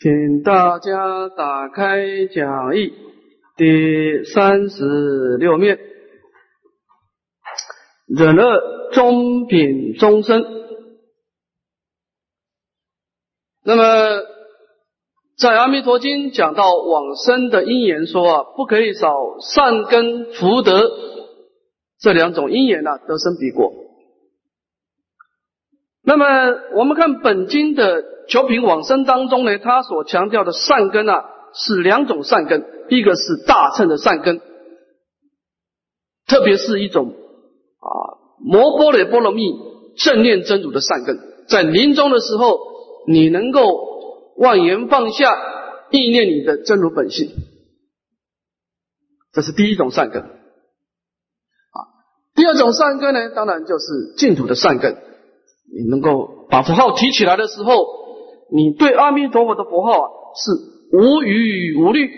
请大家打开讲义第三十六面，忍恶中品终身。那么，在《阿弥陀经》讲到往生的因缘，说啊，不可以少善根福德这两种因缘啊，得生彼国。那么，我们看本经的。求平往生当中呢，他所强调的善根啊，是两种善根，一个是大乘的善根，特别是一种啊摩波罗波罗蜜正念真主的善根，在临终的时候，你能够妄言放下，意念你的真如本性，这是第一种善根。啊，第二种善根呢，当然就是净土的善根，你能够把符号提起来的时候。你对阿弥陀佛的佛号啊是无余无虑，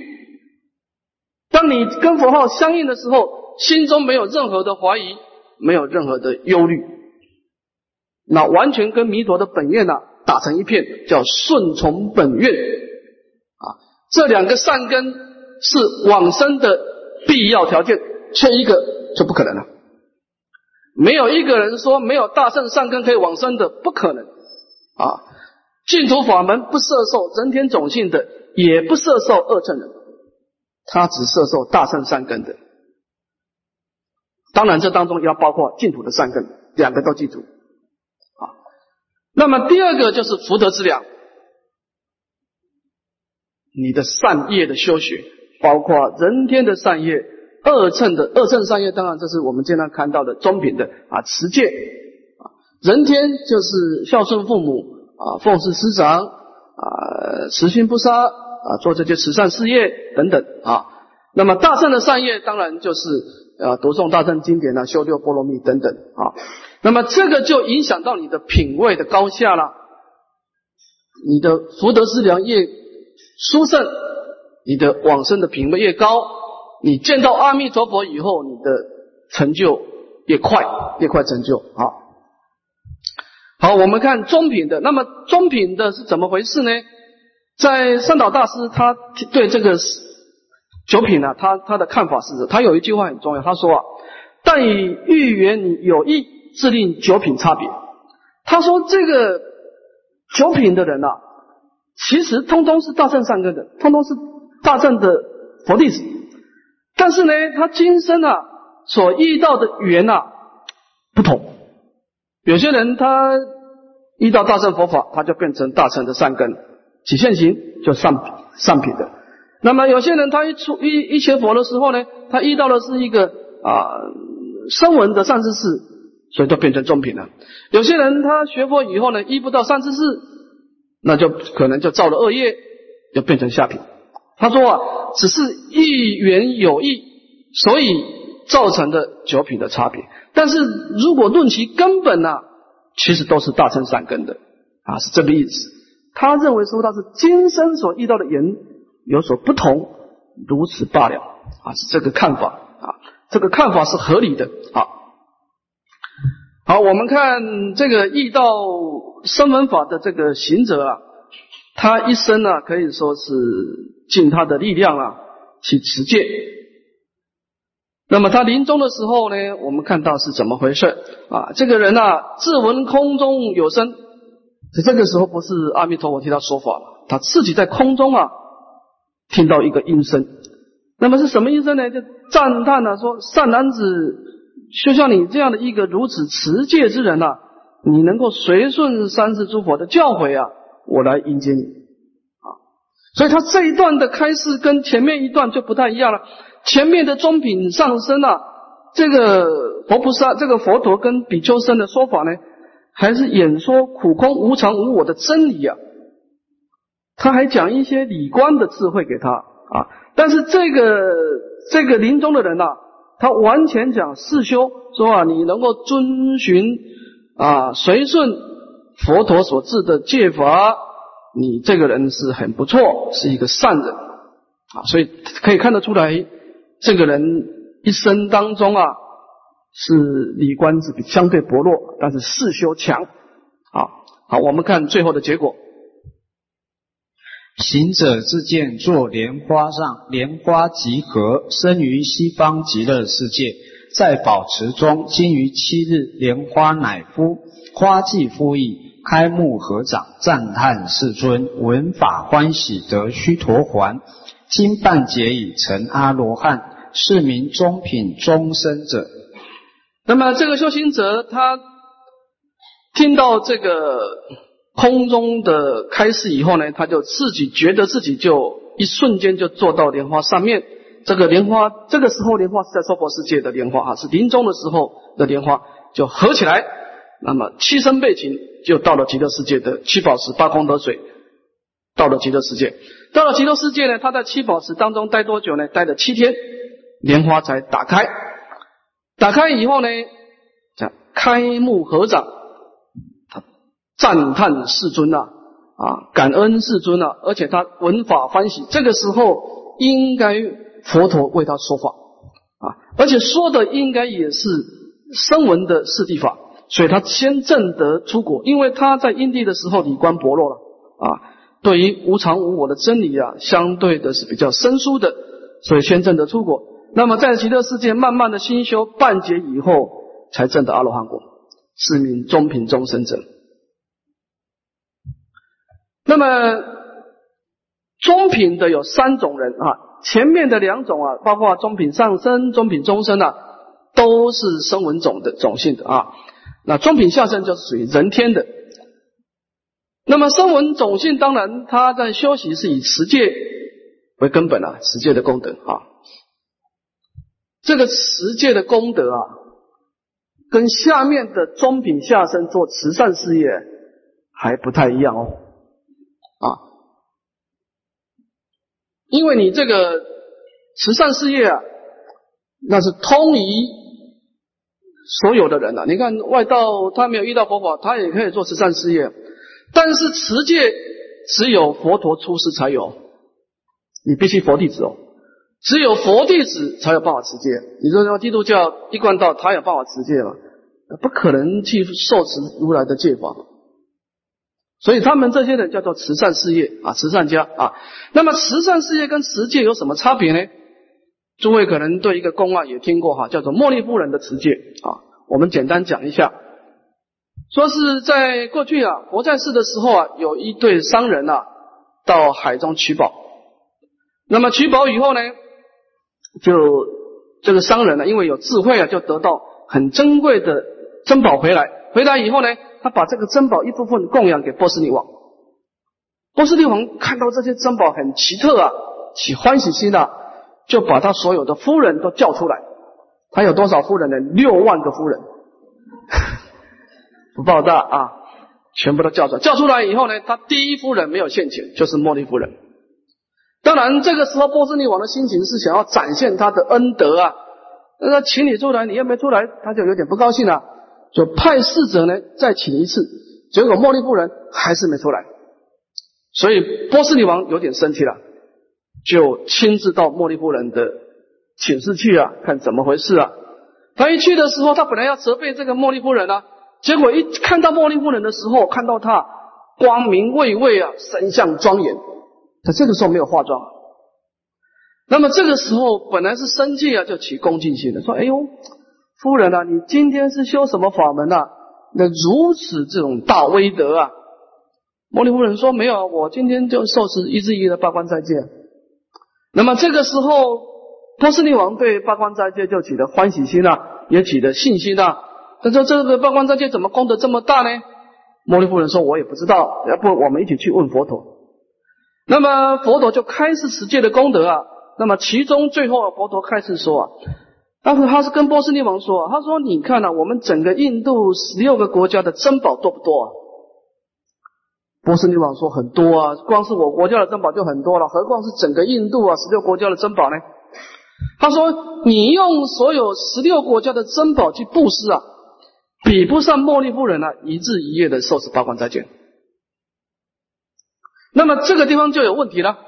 当你跟佛号相应的时候，心中没有任何的怀疑，没有任何的忧虑，那完全跟弥陀的本愿呢打成一片，叫顺从本愿啊。这两个善根是往生的必要条件，缺一个就不可能了。没有一个人说没有大圣善根可以往生的，不可能啊。净土法门不摄受人天种性的，也不摄受恶乘人，他只摄受大圣善根的。当然，这当中要包括净土的善根，两个都记住啊。那么第二个就是福德之粮，你的善业的修学，包括人天的善业、二乘的二乘善业，当然这是我们经常看到的中品的啊持戒啊，人天就是孝顺父母。啊，奉事师长啊，慈心不杀啊，做这些慈善事业等等啊。那么大圣的善业，当然就是啊读诵大圣经典啊，修六波罗蜜等等啊。那么这个就影响到你的品位的高下了。你的福德之良越殊胜，你的往生的品位越高，你见到阿弥陀佛以后，你的成就越快，越快成就啊。我们看中品的。那么中品的是怎么回事呢？在三岛大师他对这个九品呢，他他的看法是：他有一句话很重要，他说啊，但以欲缘有意，制定九品差别。他说这个九品的人呐，其实通通是大圣上根的，通通是大圣的佛弟子。但是呢，他今生啊所遇到的缘呐不同。有些人他遇到大乘佛法，他就变成大乘的善根，起现行就善善品的。那么有些人他一出一一学佛的时候呢，他遇到的是一个啊声闻的善知识，所以就变成中品了。有些人他学佛以后呢，遇不到善知识，那就可能就造了恶业，就变成下品。他说啊，只是一缘有异，所以造成的九品的差别。但是如果论其根本呢，其实都是大乘善根的啊，是这个意思。他认为说他是今生所遇到的人有所不同，如此罢了啊，是这个看法啊，这个看法是合理的啊。好，我们看这个易道声闻法的这个行者啊，他一生呢可以说是尽他的力量啊去持戒。那么他临终的时候呢，我们看到是怎么回事啊？这个人啊，自闻空中有声，在这个时候不是阿弥陀佛替他说法了，他自己在空中啊听到一个音声。那么是什么音声呢？就赞叹呢，说善男子，就像你这样的一个如此持戒之人呐，你能够随顺三世诸佛的教诲啊，我来迎接你啊。所以他这一段的开示跟前面一段就不太一样了。前面的中品上升啊，这个佛菩萨、这个佛陀跟比丘僧的说法呢，还是演说苦空无常无我的真理啊。他还讲一些理观的智慧给他啊。但是这个这个临终的人呐，他完全讲四修，说啊，你能够遵循啊随顺佛陀所制的戒法，你这个人是很不错，是一个善人啊。所以可以看得出来。这个人一生当中啊，是理观是比相对薄弱，但是事修强。啊，好，我们看最后的结果。行者自见坐莲花上，莲花集合，生于西方极乐世界，在宝池中，经于七日，莲花乃敷，花既敷矣，开目合掌，赞叹世尊，闻法欢喜，得须陀环，经半劫已成阿罗汉，是名中品终身者。那么这个修行者，他听到这个。空中的开示以后呢，他就自己觉得自己就一瞬间就坐到莲花上面。这个莲花，这个时候莲花是在娑婆世界的莲花啊，是临终的时候的莲花，就合起来。那么七身背景就到了极乐世界的七宝池八功德水，到了极乐世界。到了极乐世界呢，他在七宝池当中待多久呢？待了七天，莲花才打开。打开以后呢，这开目合掌。他赞叹世尊呐，啊，感恩世尊呐，而且他闻法欢喜。这个时候应该佛陀为他说法啊，而且说的应该也是声闻的四谛法，所以他先证得出国。因为他在因地的时候理观薄弱了啊，对于无常无我的真理啊，相对的是比较生疏的，所以先证得出国。那么在极乐世界慢慢的心修半劫以后，才证得阿罗汉果，是名中品中身者。那么中品的有三种人啊，前面的两种啊，包括中品上升、中品中生啊，都是声闻种的种性的啊。那中品下生就是属于人天的。那么声闻种性，当然他在修习是以持戒为根本啊，持戒的功德啊。这个持戒的功德啊，跟下面的中品下生做慈善事业还不太一样哦。啊因为你这个慈善事业啊，那是通于所有的人啊。你看外道他没有遇到佛法，他也可以做慈善事业，但是持戒只有佛陀出世才有，你必须佛弟子哦，只有佛弟子才有办法持戒。你说说基督教一贯道，他有办法持戒吗？不可能去受持如来的戒法。所以他们这些人叫做慈善事业啊，慈善家啊。那么慈善事业跟持戒有什么差别呢？诸位可能对一个公案也听过哈，叫做茉莉夫人的持戒啊。我们简单讲一下，说是在过去啊，佛在世的时候啊，有一对商人啊，到海中取宝。那么取宝以后呢，就这个商人呢，因为有智慧啊，就得到很珍贵的珍宝回来。回来以后呢？他把这个珍宝一部分供养给波斯匿王，波斯匿王看到这些珍宝很奇特啊，起欢喜心啊，就把他所有的夫人都叫出来。他有多少夫人呢？六万个夫人，不报大啊，全部都叫出来。叫出来以后呢，他第一夫人没有献钱，就是茉莉夫人。当然，这个时候波斯匿王的心情是想要展现他的恩德啊，那请你出来，你又没出来，他就有点不高兴了。就派侍者呢，再请一次，结果茉莉夫人还是没出来，所以波斯女王有点生气了，就亲自到茉莉夫人的寝室去啊，看怎么回事啊。他一去的时候，他本来要责备这个茉莉夫人啊，结果一看到茉莉夫人的时候，看到她光明巍巍啊，神像庄严，他这个时候没有化妆，那么这个时候本来是生气啊，就起恭敬心的，说：“哎呦。”夫人啊，你今天是修什么法门啊？那如此这种大威德啊！摩尼夫人说：“没有，我今天就受持一字一的八关斋戒。”那么这个时候，波斯匿王对八关斋戒就起了欢喜心啊，也起了信心啊。他说：“这个八关斋戒怎么功德这么大呢？”摩尼夫人说：“我也不知道，要不我们一起去问佛陀。”那么佛陀就开始持戒的功德啊。那么其中最后佛陀开始说啊。当时他是跟波斯匿王说：“他说，你看呐，我们整个印度十六个国家的珍宝多不多啊？”波斯匿王说：“很多啊，光是我国家的珍宝就很多了，何况是整个印度啊十六国家的珍宝呢？”他说：“你用所有十六国家的珍宝去布施啊，比不上茉莉夫人啊一日一夜的受持八关斋戒。”那么这个地方就有问题了，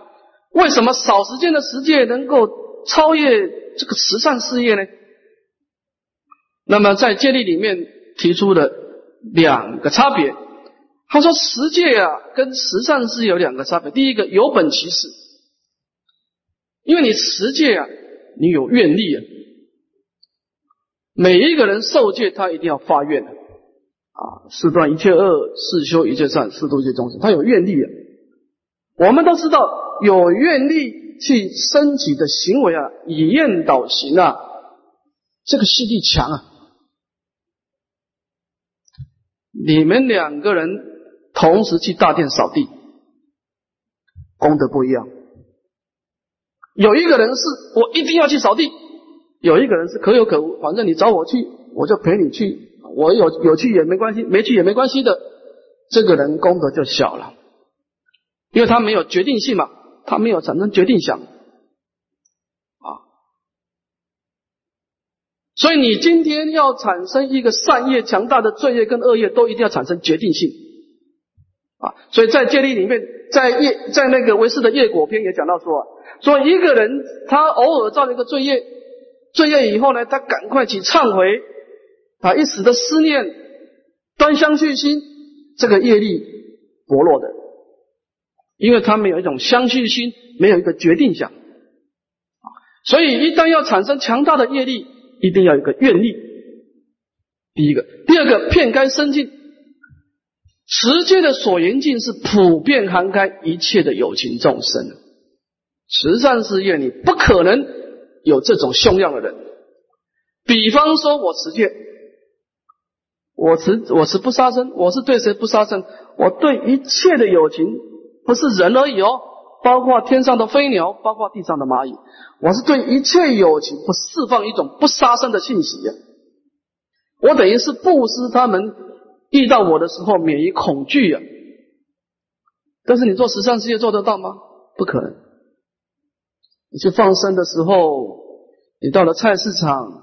为什么少时间的时间能够超越？这个慈善事业呢？那么在戒律里面提出的两个差别，他说持戒啊，跟慈善是有两个差别。第一个有本其事，因为你持戒啊，你有愿力啊。每一个人受戒，他一定要发愿的啊，四断一切恶，四修一切善，四度一切众生，他有愿力啊。我们都知道，有愿力去升起的行为啊，以愿导行啊，这个势力强啊。你们两个人同时去大殿扫地，功德不一样。有一个人是我一定要去扫地，有一个人是可有可无，反正你找我去，我就陪你去。我有有去也没关系，没去也没关系的，这个人功德就小了，因为他没有决定性嘛，他没有产生决定想。所以你今天要产生一个善业强大的罪业跟恶业，都一定要产生决定性啊！所以在戒律里面，在业在那个唯识的业果篇也讲到说，说一个人他偶尔造了一个罪业，罪业以后呢，他赶快去忏悔啊，一时的思念端相续心，这个业力薄弱的，因为他没有一种相信心，没有一个决定想，所以一旦要产生强大的业力。一定要有个愿力，第一个，第二个，片开生境，持戒的所缘境是普遍涵盖一切的有情众生。慈善事业你不可能有这种凶样的人。比方说，我持戒，我持我持不杀生，我是对谁不杀生？我对一切的有情，不是人而已哦，包括天上的飞鸟，包括地上的蚂蚁。我是对一切有情不释放一种不杀生的信息呀，我等于是布施他们遇到我的时候免于恐惧呀。但是你做慈善事业做得到吗？不可能。你去放生的时候，你到了菜市场，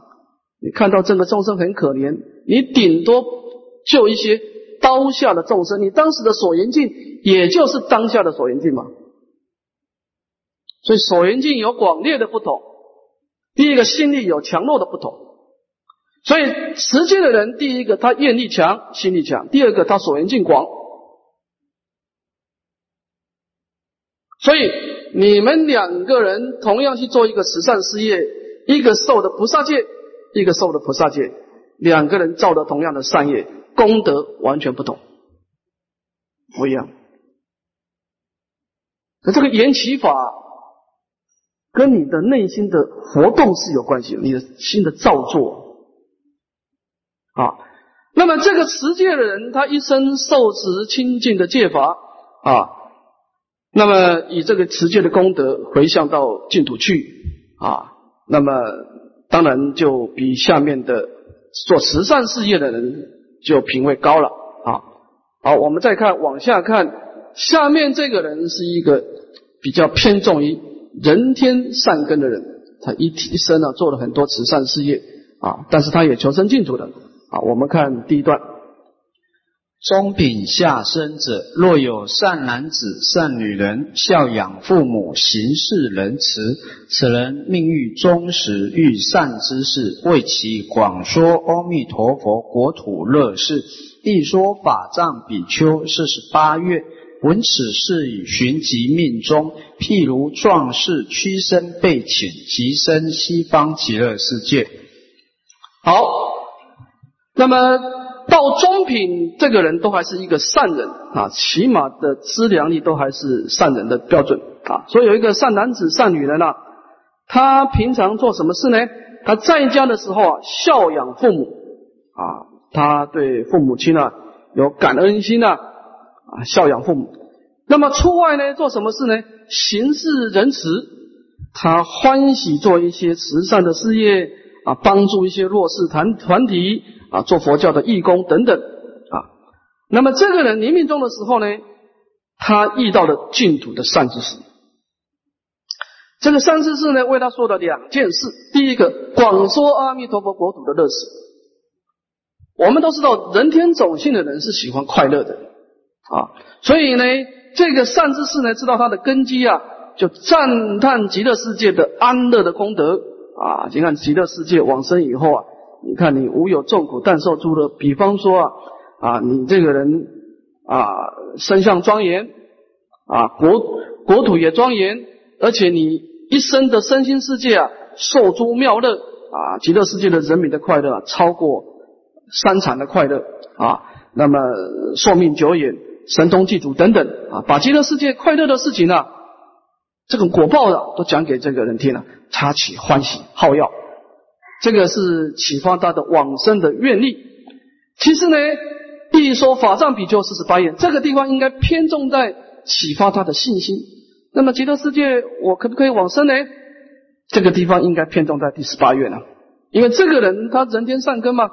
你看到这个众生很可怜，你顶多救一些刀下的众生，你当时的所缘境也就是当下的所缘境嘛。所以所缘境有广烈的不同，第一个心力有强弱的不同。所以持戒的人，第一个他愿力强，心力强；第二个他所缘境广。所以你们两个人同样去做一个慈善事业，一个受的菩萨戒，一个受的菩萨戒，两个人造的同样的善业，功德完全不同，不一样。可这个缘起法。跟你的内心的活动是有关系，你的心的造作啊。那么这个持戒的人，他一生受持清净的戒法啊，那么以这个持戒的功德回向到净土去啊，那么当然就比下面的做慈善事业的人就品位高了啊。好，我们再看往下看，下面这个人是一个比较偏重于。人天善根的人，他一一生呢做了很多慈善事业啊，但是他也求生净土的啊。我们看第一段：中品下生者，若有善男子、善女人，孝养父母，行事仁慈，此人命欲忠实，欲善之事，为其广说阿弥陀佛国土乐事，一说法藏比丘四十八月。闻此事以寻疾命中，譬如壮士屈身被请，即生西方极乐世界。好，那么到中品，这个人都还是一个善人啊，起码的资粮力都还是善人的标准啊。所以有一个善男子、善女人啊，他平常做什么事呢？他在家的时候啊，孝养父母啊，他对父母亲啊有感恩心啊。啊，孝养父母。那么出外呢，做什么事呢？行事仁慈，他欢喜做一些慈善的事业啊，帮助一些弱势团团体啊，做佛教的义工等等啊。那么这个人临命终的时候呢，他遇到了净土的善知识。这个善知识呢，为他说了两件事：第一个，广说阿弥陀佛国土的乐事。我们都知道，人天种性的人是喜欢快乐的。啊，所以呢，这个善知识呢，知道他的根基啊，就赞叹极乐世界的安乐的功德啊。你看极乐世界往生以后啊，你看你无有众苦，但受诸乐。比方说啊，啊，你这个人啊，身相庄严啊，国国土也庄严，而且你一生的身心世界啊，受诸妙乐啊，极乐世界的人民的快乐超过三产的快乐啊，那么寿命久远，神通具足等等啊，把极乐世界快乐的事情呢，这个果报的都讲给这个人听了，他起欢喜好要，这个是启发他的往生的愿力。其实呢。一说法藏比丘四十八愿，这个地方应该偏重在启发他的信心。那么极乐世界我可不可以往生呢？这个地方应该偏重在第十八愿了，因为这个人他人天善根嘛，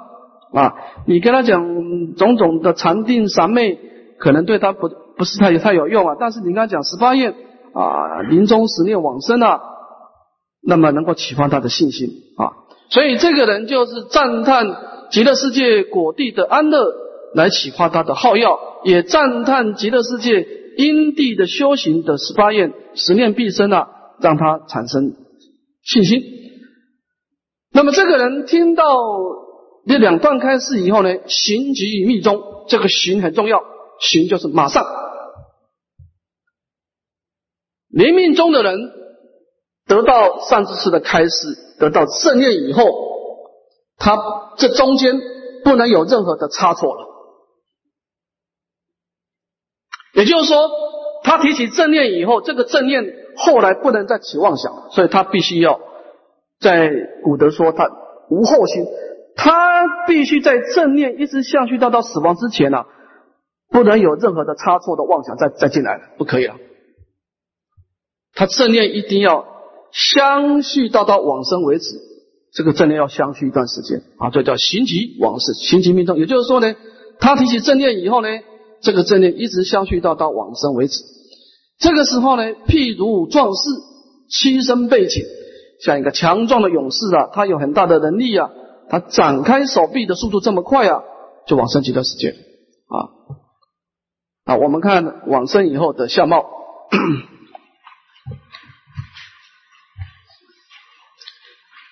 啊，你跟他讲种种的禅定三昧，可能对他不不是太有太有用啊。但是你跟他讲十八愿啊，临终十念往生啊，那么能够启发他的信心。所以这个人就是赞叹极乐世界果地的安乐。来启发他的好药，也赞叹极乐世界因地的修行的十八愿十念必生啊，让他产生信心。那么这个人听到这两段开示以后呢，行即于密中，这个行很重要，行就是马上。临命中的人得到上知识的开示，得到正念以后，他这中间不能有任何的差错了。也就是说，他提起正念以后，这个正念后来不能再起妄想，所以他必须要在古德说他无后心，他必须在正念一直向去到到死亡之前呢，不能有任何的差错的妄想再再进来了，不可以了。他正念一定要相续到到往生为止，这个正念要相续一段时间啊，这叫行疾往事，行疾命中。也就是说呢，他提起正念以后呢。这个正念一直相续到到往生为止。这个时候呢，譬如壮士栖身背景，像一个强壮的勇士啊，他有很大的能力啊，他展开手臂的速度这么快啊，就往生极乐世界啊。啊，我们看往生以后的相貌。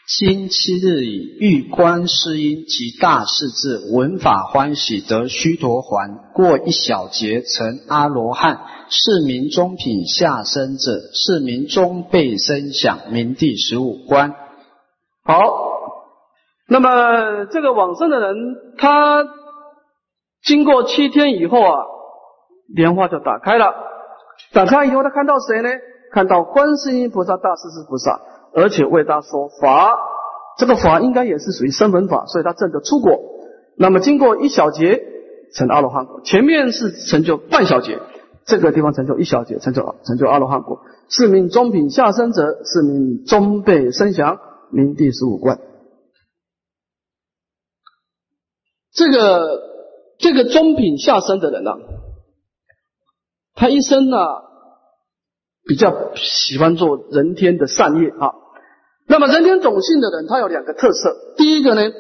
今七日以欲观世音及大势至，闻法欢喜，得须陀环，过一小劫成阿罗汉，是名中品下生者，是名中辈生想，名第十五关。好，那么这个往生的人，他经过七天以后啊，莲花就打开了，打开以后，他看到谁呢？看到观世音菩萨、大势至菩萨。而且为他说法，这个法应该也是属于生闻法，所以他证得出果。那么经过一小劫成阿罗汉果，前面是成就半小劫，这个地方成就一小劫，成就成就阿罗汉果。是名中品下生者，是名中辈生祥，名第十五观。这个这个中品下生的人呢，他一生呢比较喜欢做人天的善业啊。那么人天种性的人，他有两个特色。第一个呢，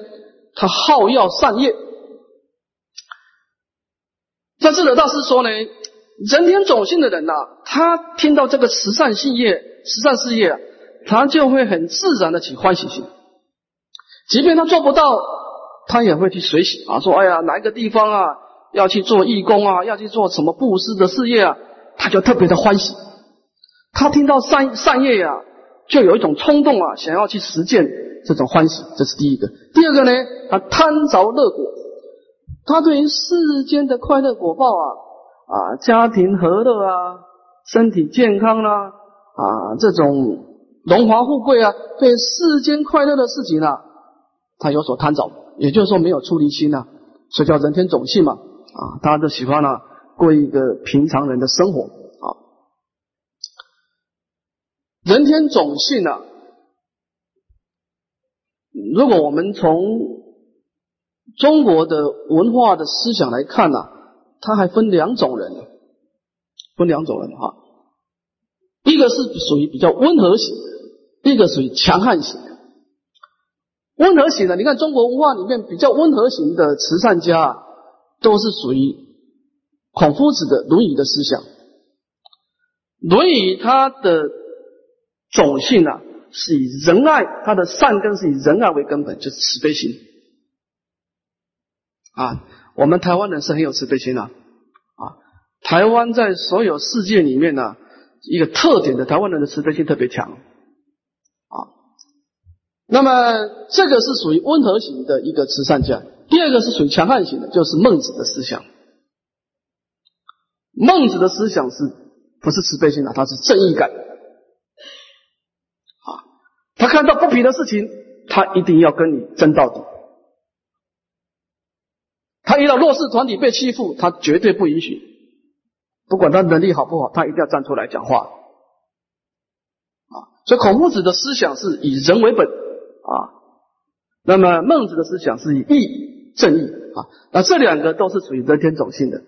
他好要善业。在智者大师说呢，人天种性的人呐，他听到这个慈善事业、慈善事业，他就会很自然的起欢喜心。即便他做不到，他也会去随喜啊，说哎呀，哪一个地方啊，要去做义工啊，要去做什么布施的事业啊，他就特别的欢喜。他听到善善业呀。就有一种冲动啊，想要去实践这种欢喜，这是第一个。第二个呢，他贪着乐果，他对于世间的快乐果报啊啊，家庭和乐啊，身体健康啦啊，这种荣华富贵啊，对世间快乐的事情啊，他有所贪着，也就是说没有出离心呐，所以叫人天种性嘛啊，大家都喜欢呢过一个平常人的生活。人天种性啊，如果我们从中国的文化的思想来看呢，它还分两种人，分两种人哈，一个是属于比较温和型的，一个属于强悍型的。温和型的，你看中国文化里面比较温和型的慈善家，都是属于孔夫子的《论语》的思想，《论语》它的。种性呢，是以仁爱，他的善根是以仁爱为根本，就是慈悲心啊。我们台湾人是很有慈悲心的啊。台湾在所有世界里面呢，一个特点的台湾人的慈悲心特别强啊。那么这个是属于温和型的一个慈善家，第二个是属于强悍型的，就是孟子的思想。孟子的思想是不是慈悲心啊？他是正义感。他看到不平的事情，他一定要跟你争到底。他遇到弱势团体被欺负，他绝对不允许，不管他能力好不好，他一定要站出来讲话。啊，所以孔夫子的思想是以人为本啊，那么孟子的思想是以义正义啊，那这两个都是属于人天种性的，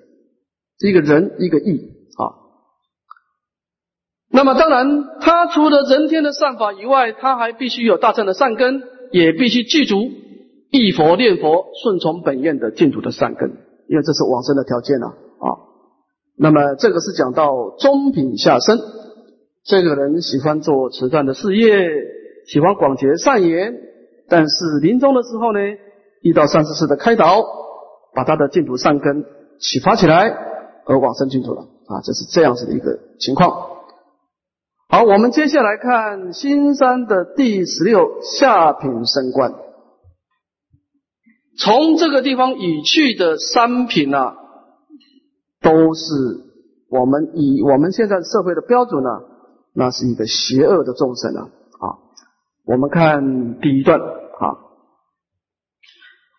一个仁一个义。那么当然，他除了人天的善法以外，他还必须有大乘的善根，也必须具足。忆佛念佛，顺从本愿的净土的善根，因为这是往生的条件啊啊。那么这个是讲到中品下生，这个人喜欢做慈善的事业，喜欢广结善缘，但是临终的时候呢，遇到三世世的开导，把他的净土善根启发起来，而往生净土了啊，这是这样子的一个情况。好，我们接下来看新三的第十六下品升官。从这个地方已去的三品呢，都是我们以我们现在社会的标准呢，那是一个邪恶的众生啊啊！我们看第一段啊，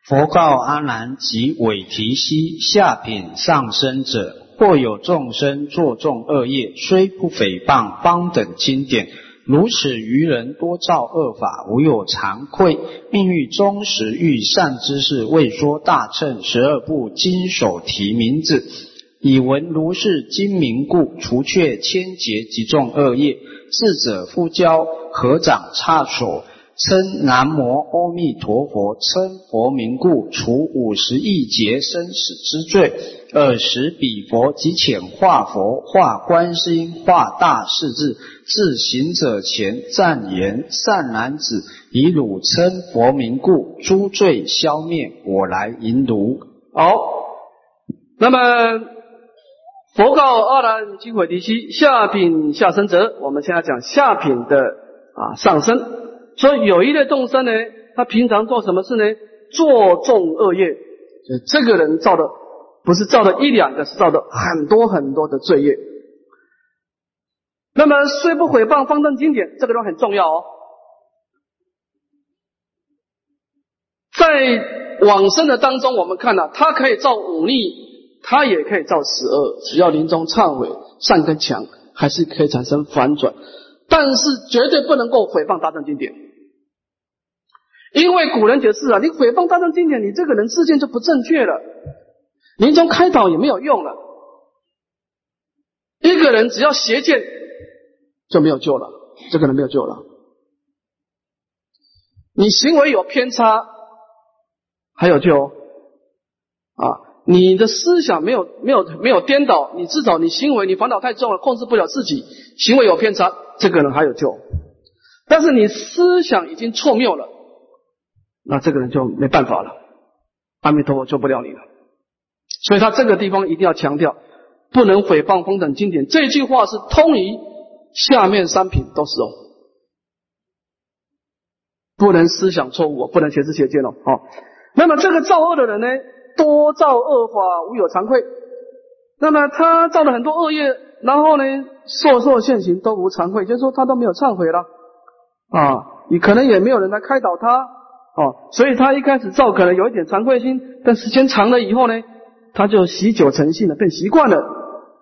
佛告阿难及韦提西下品上生者，或有众生作众恶业，虽不诽谤方等经典。如此愚人多造恶法，无有惭愧。命欲忠实欲善之事，未说大乘十二部经手提名字，以闻如是经名故，除却千劫及众恶业。智者复教合掌叉手，称南无阿弥陀佛，称佛名故，除五十亿劫生死之罪。尔时彼佛即遣化佛，化观世音，化大势至。至行者前赞言：“善男子，以汝称佛名故，诸罪消灭，我来迎汝。”好，那么佛告阿难：“金毁提希，下品下生者。我们现在讲下品的啊上升。所以有一类众生呢，他平常做什么事呢？做众恶业。就这个人造的不是造的一两个，是造的很多很多的罪业。”那么虽不毁谤方正经典，这个地方很重要哦。在往生的当中，我们看到他可以造忤逆，他也可以造十恶，只要临终忏悔，善根强，还是可以产生反转。但是绝对不能够毁谤大正经典，因为古人解释啊，你毁谤大正经典，你这个人自见就不正确了，临终开导也没有用了。一个人只要邪见。就没有救了，这个人没有救了。你行为有偏差，还有救啊！你的思想没有没有没有颠倒，你至少你行为你烦恼太重了，控制不了自己，行为有偏差，这个人还有救。但是你思想已经错谬了，那这个人就没办法了，阿弥陀佛救不了你了。所以他这个地方一定要强调，不能诽谤风等经典。这句话是通于。下面三品都是哦，不能思想错误，不能邪知邪见哦。好，那么这个造恶的人呢，多造恶法，无有惭愧。那么他造了很多恶业，然后呢，受受现行都无惭愧，就是说他都没有忏悔了啊。你可能也没有人来开导他哦，所以他一开始造可能有一点惭愧心，但时间长了以后呢，他就习久成性了，变习惯了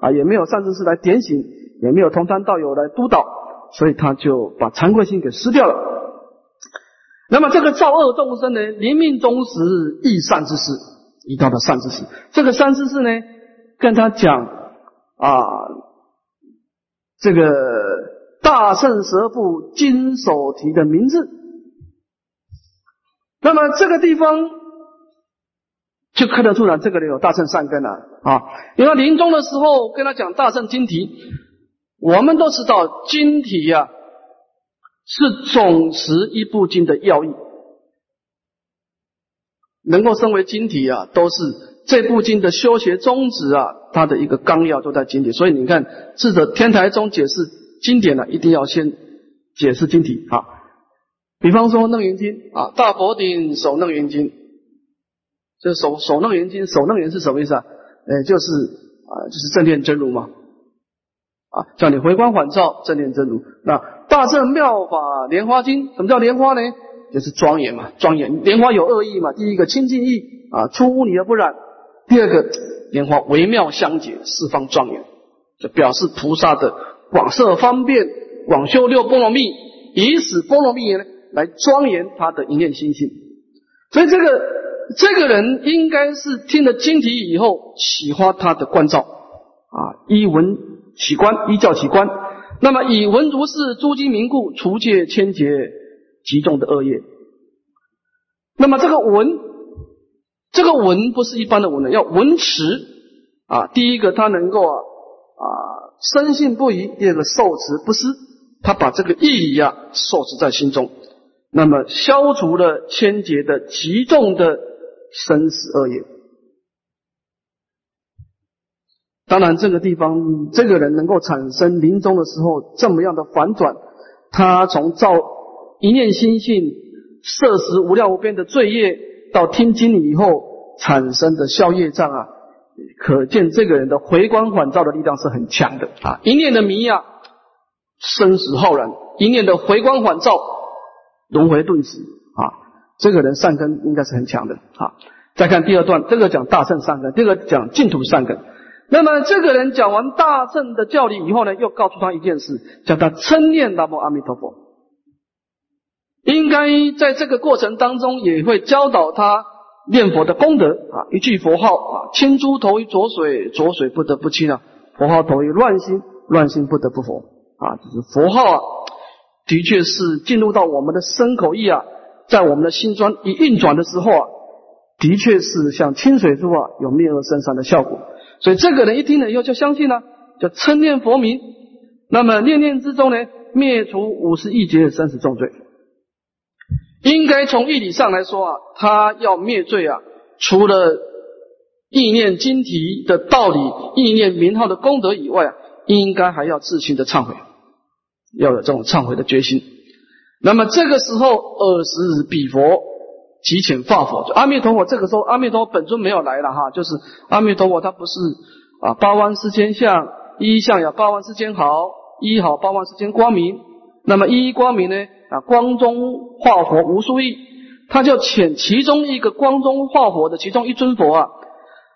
啊，也没有善知识来点醒。也没有同参道友来督导，所以他就把惭愧心给失掉了。那么这个造恶众生呢，临命终时亦善知识，遇到了善知识。这个善知识呢，跟他讲啊，这个大圣十二部经手提的名字。那么这个地方就看得出来，这个人有大圣善根了啊。因为临终的时候跟他讲大圣经题。我们都知道经体呀是总持一部经的要义，能够升为经体啊，都是这部经的修学宗旨啊，它的一个纲要都在经典。所以你看，智者天台中解释经典呢，一定要先解释经题啊。比方说《楞严经》啊，《大佛顶首楞严经》，这守守楞严经，守楞严是什么意思啊？呃，就是啊，就是正念真如嘛。啊，叫你回光返照，正念真如。那《大圣妙法莲花经》，什么叫莲花呢？就是庄严嘛，庄严。莲花有二意嘛，第一个清净意啊，出污泥而不染；第二个莲花微妙相结，四方庄严，就表示菩萨的广摄方便，广修六波罗蜜，以使波罗蜜呢来庄严他的一念心性。所以这个这个人应该是听了经题以后启发他的关照啊，依文起观，依教起观。那么以文如是诸经名故，除戒千劫。极重的恶业，那么这个文，这个文不是一般的文呢，要文持啊。第一个，他能够啊啊深信不疑；第二个，受持不失，他把这个意义啊受持在心中，那么消除了千劫的极重的生死恶业。当然，这个地方这个人能够产生临终的时候这么样的反转，他从造。一念心性摄食无量无边的罪业，到听经以后产生的消业障啊，可见这个人的回光返照的力量是很强的啊！一念的迷啊，生死浩然；一念的回光返照，轮回顿时！这个人善根应该是很强的啊！再看第二段，这个讲大圣善根，这个讲净土善根。那么这个人讲完大圣的教理以后呢，又告诉他一件事，叫他称念南无阿弥陀佛。应该在这个过程当中，也会教导他念佛的功德啊。一句佛号啊，清珠投于浊水，浊水不得不清啊；佛号投于乱心，乱心不得不佛啊。就是佛号啊，的确是进入到我们的身口意啊，在我们的心中一运转的时候啊，的确是像清水珠啊，有灭恶生善的效果。所以这个人一听了以后就相信了，就称念佛名，那么念念之中呢，灭除五十亿劫的生死重罪。应该从义理上来说啊，他要灭罪啊，除了意念经题的道理、意念名号的功德以外啊，应该还要自心的忏悔，要有这种忏悔的决心。那么这个时候，二十日比佛即遣化佛，阿弥陀佛。这个时候，阿弥陀佛本尊没有来了哈，就是阿弥陀佛，他不是啊，八万四千相，一相有八万四千好，一好八万四千光明。那么一光明呢？啊，光中化佛无数亿，他就遣其中一个光中化佛的其中一尊佛啊，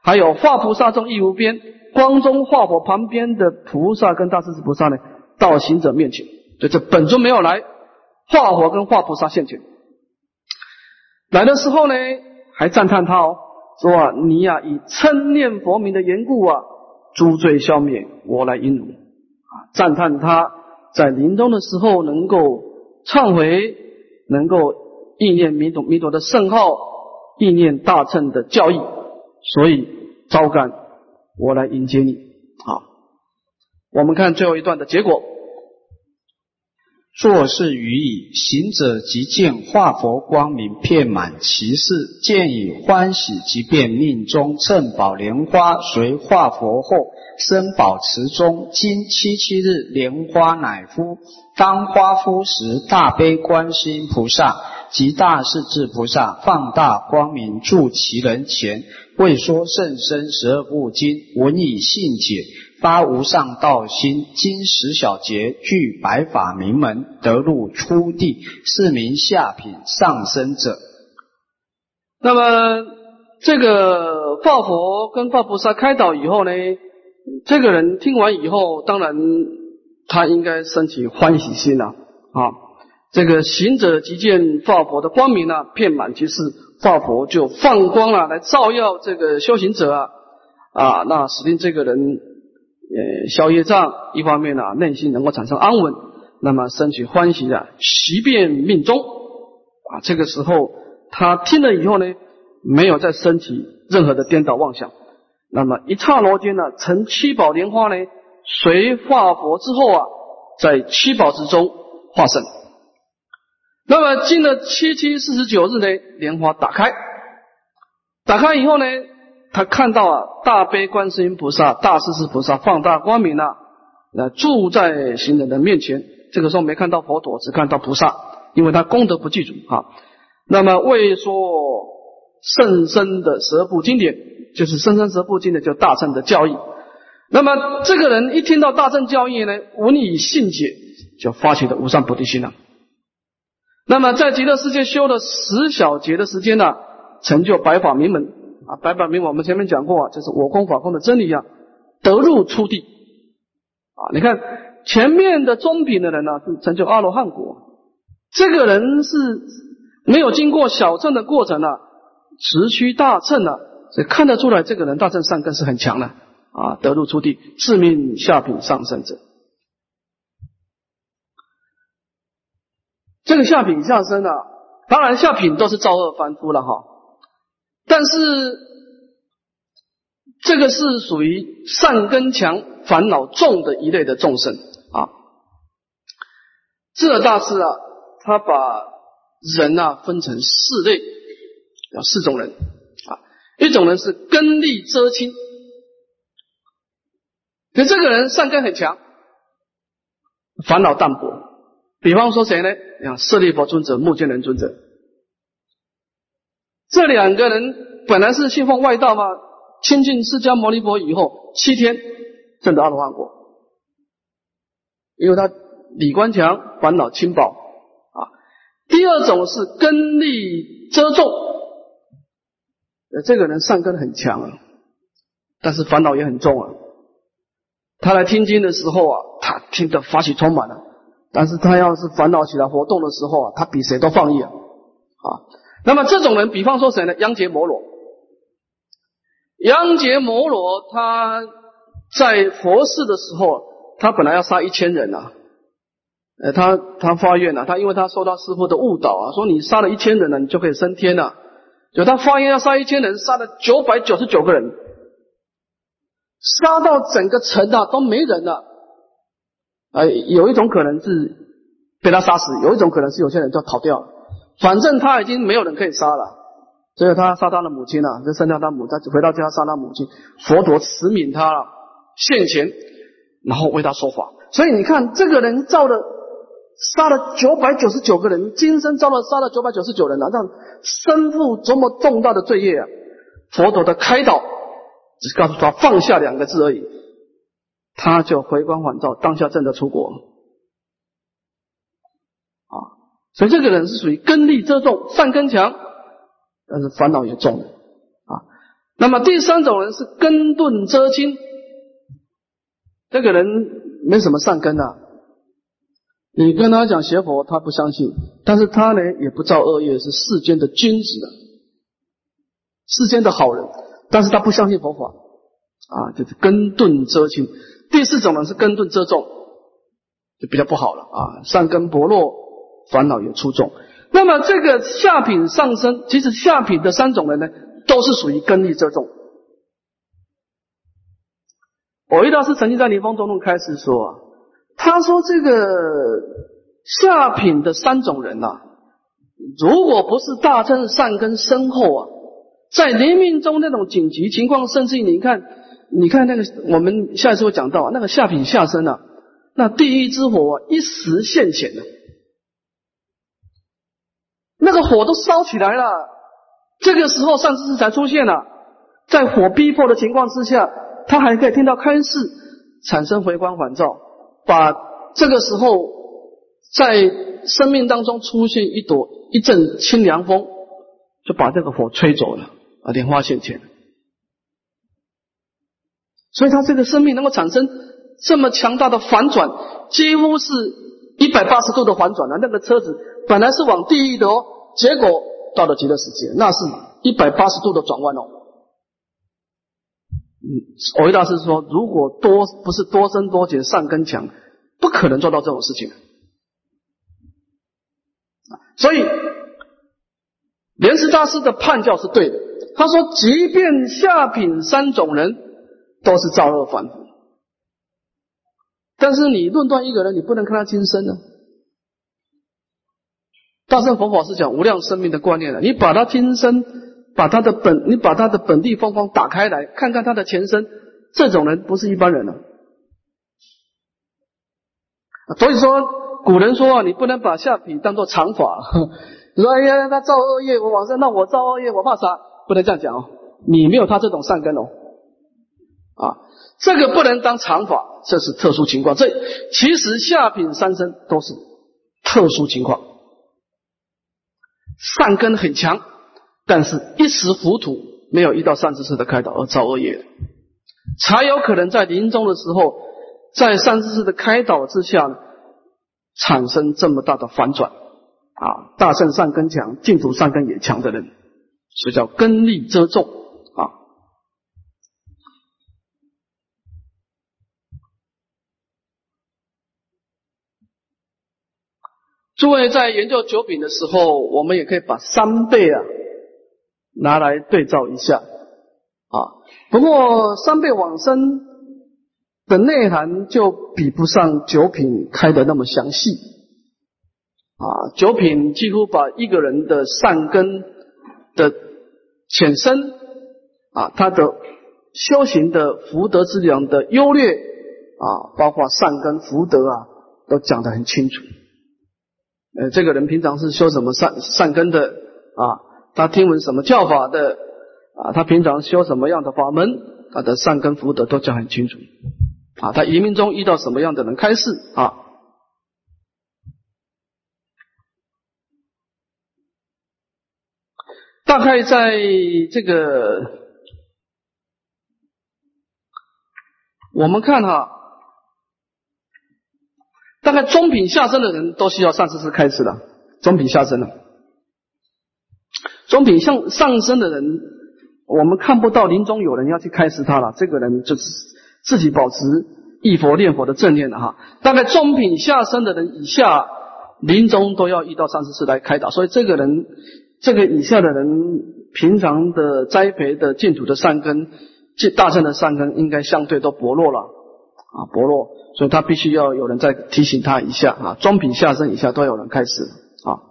还有化菩萨众亦无边，光中化佛旁边的菩萨跟大势至菩萨呢，到行者面前，就这本尊没有来，化佛跟化菩萨现前，来的时候呢，还赞叹他哦，说啊，你呀以称念佛名的缘故啊，诸罪消灭，我来引汝啊，赞叹他在临终的时候能够。忏悔，能够意念弥陀弥陀的圣号，意念大乘的教义，所以招感我来迎接你。好，我们看最后一段的结果。作是语矣，行者即见化佛光明遍满其事，见以欢喜，即便命中趁宝莲花随化佛后，生宝池中，今七七日，莲花乃敷。当花敷时，大悲观世音菩萨及大势至菩萨放大光明住其人前，为说甚深十二部经，闻以信解。发无上道心，经十小节具白法名门，得入初地，是名下品上生者。那么这个化佛跟化菩萨开导以后呢，这个人听完以后，当然他应该升起欢喜心了啊。这个行者即见化佛的光明呢，遍满其事，化佛就放光了，来照耀这个修行者啊啊，那使令这个人。呃，消业障，一方面呢，内心能够产生安稳，那么升起欢喜的，即便命中啊，这个时候他听了以后呢，没有再升起任何的颠倒妄想，那么一刹那间呢，成七宝莲花呢，随化佛之后啊，在七宝之中化身，那么进了七七四十九日呢，莲花打开，打开以后呢，他看到啊，大悲观世音菩萨、大势至菩萨放大光明啊，呃，住在行人的面前。这个时候没看到佛陀，只看到菩萨，因为他功德不具足啊。那么为说甚深的十部经典，就是甚深十部经典，就大乘的教义。那么这个人一听到大乘教义呢，无以信解，就发起了无上菩提心了。那么在极乐世界修了十小节的时间呢，成就白法名门。啊，白板明我们前面讲过啊，就是我空法空的真理啊，得入初地啊。你看前面的中品的人呢，是成就阿罗汉果，这个人是没有经过小乘的过程啊，直趋大乘啊，所以看得出来这个人大乘善根是很强的啊，得入初地，致命下品上圣者。这个下品下生啊，当然下品都是造恶凡夫了哈。但是这个是属于善根强、烦恼重的一类的众生啊。智者大师啊，他把人啊分成四类，有四种人啊。一种人是根力遮清，就这个人善根很强，烦恼淡薄。比方说谁呢？啊舍利佛尊者、目犍连尊者。这两个人本来是信奉外道嘛，亲近释迦牟尼佛以后，七天证得阿罗汉果，因为他理观强，烦恼轻薄啊。第二种是根力遮重，这个人善根很强啊，但是烦恼也很重啊。他来听经的时候啊，他听得发起充满了，但是他要是烦恼起来活动的时候啊，他比谁都放逸啊啊。那么这种人，比方说谁呢？央杰摩罗。央杰摩罗他在佛寺的时候，他本来要杀一千人呐，呃，他他发愿了，他因为他受到师傅的误导啊，说你杀了一千人呢，你就可以升天了。就他发愿要杀一千人，杀了九百九十九个人，杀到整个城啊都没人了。呃，有一种可能是被他杀死，有一种可能是有些人就逃掉了。反正他已经没有人可以杀了，所以他杀他的母亲了，就杀掉他母，他回到家杀他母亲。佛陀慈悯他了，现前，然后为他说法。所以你看，这个人造了杀了九百九十九个人，今生造了杀了九百九十九人啊，让身负多么重大的罪业啊！佛陀的开导只是告诉他放下两个字而已，他就回光返照，当下正在出国。所以这个人是属于根力遮重，善根强，但是烦恼也重啊。那么第三种人是根钝遮轻，这个人没什么善根啊。你跟他讲邪佛，他不相信，但是他呢也不造恶业，是世间的君子，世间的好人，但是他不相信佛法啊，就是根钝遮轻。第四种人是根钝遮重，就比较不好了啊，善根薄弱。烦恼也出众，那么这个下品上升，其实下品的三种人呢，都是属于根力这种。我遇到是曾经在《临风中论》开始说，他说这个下品的三种人呐，如果不是大乘善根深厚啊，在临命中那种紧急情况，甚至于你看，你看那个我们下一次会讲到那个下品下生啊，那地狱之火一时现显的。那个火都烧起来了，这个时候善知识才出现了，在火逼迫的情况之下，他还可以听到开示，产生回光返照，把这个时候在生命当中出现一朵一阵清凉风，就把这个火吹走了啊，莲花现前，所以他这个生命能够产生这么强大的反转，几乎是一百八十度的反转了，那个车子。本来是往地狱的哦，结果到了极乐世界，那是一百八十度的转弯哦。嗯，我回答是说，如果多不是多生多劫善根强，不可能做到这种事情。所以莲池大师的判教是对的。他说，即便下品三种人都是造恶凡夫，但是你论断一个人，你不能看他今生呢。大乘佛法是讲无量生命的观念的，你把他今生把他的本，你把他的本地风光打开来看看他的前身，这种人不是一般人了。所以说，古人说啊，你不能把下品当做常法。你 说，哎呀，他造恶业，我往生，那我造恶业，我怕啥？不能这样讲哦。你没有他这种善根哦。啊，这个不能当常法，这是特殊情况。这其实下品三生都是特殊情况，善根很强，但是一时糊涂，没有遇到善知识的开导而造恶业，才有可能在临终的时候，在善知识的开导之下呢，产生这么大的反转。啊，大圣善根强，净土善根也强的人，所以叫根力遮重。诸位在研究九品的时候，我们也可以把三倍啊拿来对照一下啊。不过三倍往生的内涵就比不上九品开的那么详细啊。九品几乎把一个人的善根的浅深啊，他的修行的福德之量的优劣啊，包括善根福德啊，都讲得很清楚。呃，这个人平常是修什么善善根的啊？他听闻什么教法的啊？他平常修什么样的法门？他的善根福德都讲很清楚啊。他移民中遇到什么样的人开示啊？大概在这个我们看哈。大概中品下生的人都需要上师师开示的，中品下生的，中品向上升的人，我们看不到临终有人要去开示他了，这个人就是自己保持忆佛念佛的正念的哈。大概中品下生的人以下，临终都要遇到上师师来开导，所以这个人，这个以下的人，平常的栽培的净土的善根，大圣的善根，应该相对都薄弱了啊，薄弱。所以他必须要有人再提醒他一下啊，中品下生以下都有人开始啊。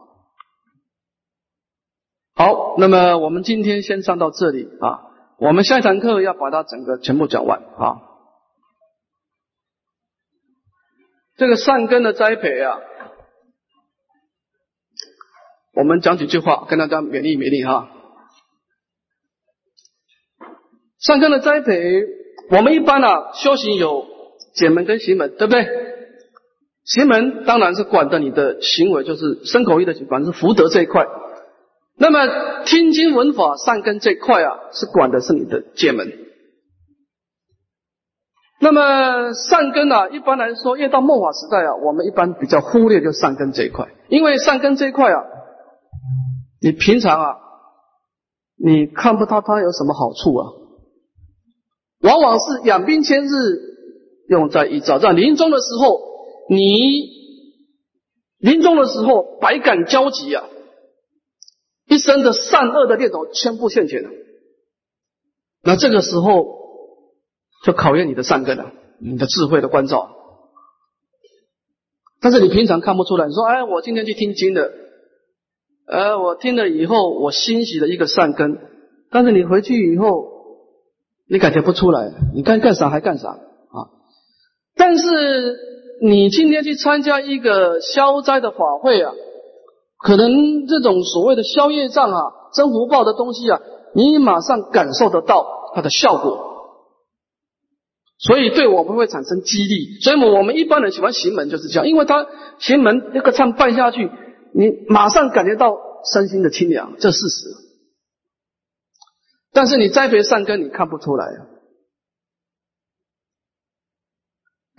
好，那么我们今天先上到这里啊，我们下一堂课要把它整个全部讲完啊。这个善根的栽培啊，我们讲几句话跟大家勉励勉励哈。善根的栽培，我们一般啊修行有。解门跟行门，对不对？行门当然是管的你的行为，就是身口意的管是福德这一块。那么听经闻法善根这一块啊，是管的是你的解门。那么善根啊，一般来说，越到末法时代啊，我们一般比较忽略就善根这一块，因为善根这一块啊，你平常啊，你看不到它有什么好处啊，往往是养兵千日。用在一早在临终的时候，你临终的时候百感交集啊，一生的善恶的念头全部现前了。那这个时候就考验你的善根了，你的智慧的关照。但是你平常看不出来，你说哎，我今天去听经的，呃，我听了以后我欣喜的一个善根，但是你回去以后你感觉不出来，你该干啥还干啥。但是你今天去参加一个消灾的法会啊，可能这种所谓的消业障啊、增福报的东西啊，你马上感受得到它的效果，所以对我们会产生激励。所以我们一般人喜欢行门就是这样，因为他行门那个唱拜下去，你马上感觉到身心的清凉，这事实。但是你栽培善根，你看不出来啊。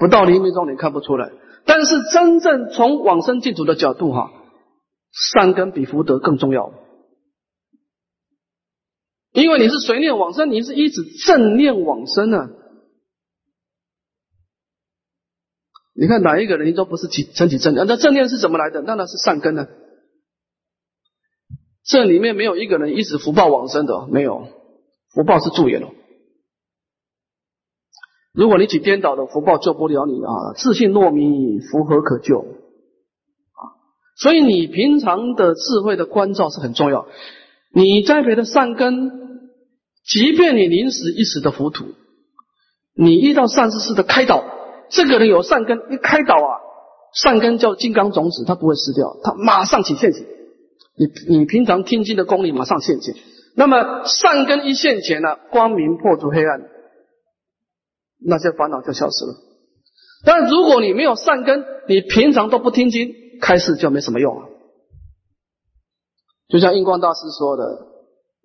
不到黎明中你看不出来，但是真正从往生净土的角度哈，善根比福德更重要，因为你是随念往生，你是一直正念往生呢。你看哪一个人你都不是起升起正念，那正念是怎么来的？那那是善根呢？这里面没有一个人一直福报往生的，没有福报是助缘哦。如果你起颠倒的福报救不了你啊，自信若迷，福何可救啊？所以你平常的智慧的关照是很重要。你栽培的善根，即便你临时一时的糊涂，你遇到善知识的开导，这个人有善根，一开导啊，善根叫金刚种子，它不会失掉，它马上起现行。你你平常听经的功力马上现前，那么善根一现前呢，光明破除黑暗，那些烦恼就消失了。但如果你没有善根，你平常都不听经，开示就没什么用了。就像印光大师说的，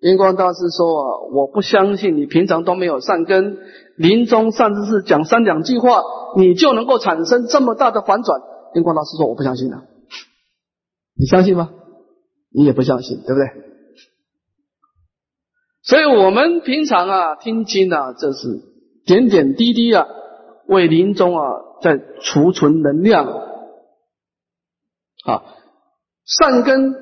印光大师说啊，我不相信你平常都没有善根，临终善知识讲三两句话，你就能够产生这么大的反转。印光大师说我不相信的，你相信吗？你也不相信，对不对？所以我们平常啊听经啊，这是点点滴滴啊，为临终啊在储存能量啊。善根，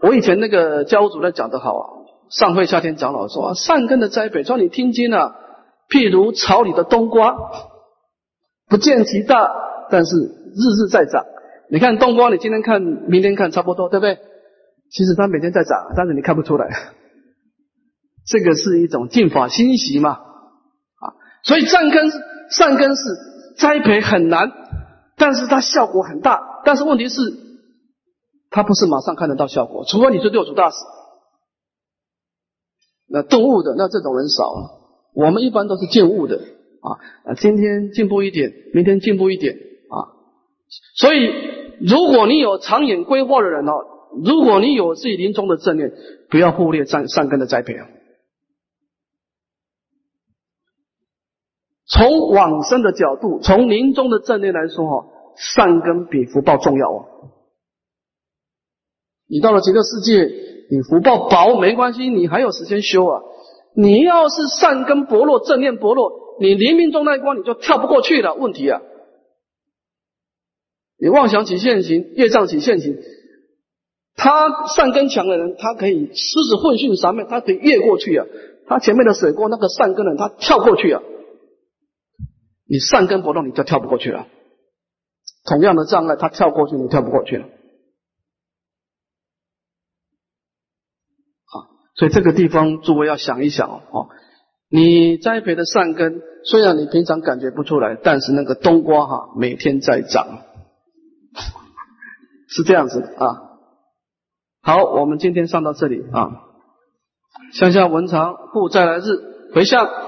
我以前那个教主任讲得好啊，上会夏天长老说啊，善根的栽培，说你听经啊，譬如草里的冬瓜，不见其大，但是日日在长。你看冬瓜，你今天看，明天看，差不多，对不对？其实它每天在长，但是你看不出来。这个是一种净法欣喜嘛，所以善根善根是栽培很难，但是它效果很大。但是问题是，它不是马上看得到效果，除非你是六祖大师。那动物的那这种人少了，我们一般都是见物的啊啊，今天进步一点，明天进步一点啊。所以，如果你有长远规划的人哦。如果你有自己临终的正念，不要忽略善善根的栽培啊。从往生的角度，从临终的正念来说，哈，善根比福报重要啊。你到了极乐世界，你福报薄没关系，你还有时间修啊。你要是善根薄弱，正念薄弱，你临命中那一关你就跳不过去了。问题啊，你妄想起现行，业障起现行。他善根强的人，他可以狮子混训三昧，他可以越过去啊。他前面的水过，那个善根人，他跳过去啊。你善根不动，你就跳不过去了。同样的障碍，他跳过去，你跳不过去了。好，所以这个地方诸位要想一想哦。你栽培的善根，虽然你平常感觉不出来，但是那个冬瓜哈，每天在长，是这样子的啊。好，我们今天上到这里啊。向下文长，复再来日回向。